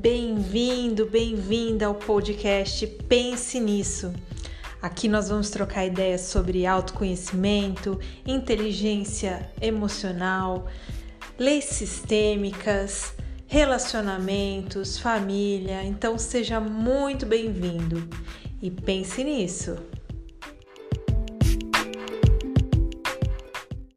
Bem-vindo, bem-vinda ao podcast Pense Nisso. Aqui nós vamos trocar ideias sobre autoconhecimento, inteligência emocional, leis sistêmicas, relacionamentos, família. Então seja muito bem-vindo e pense nisso.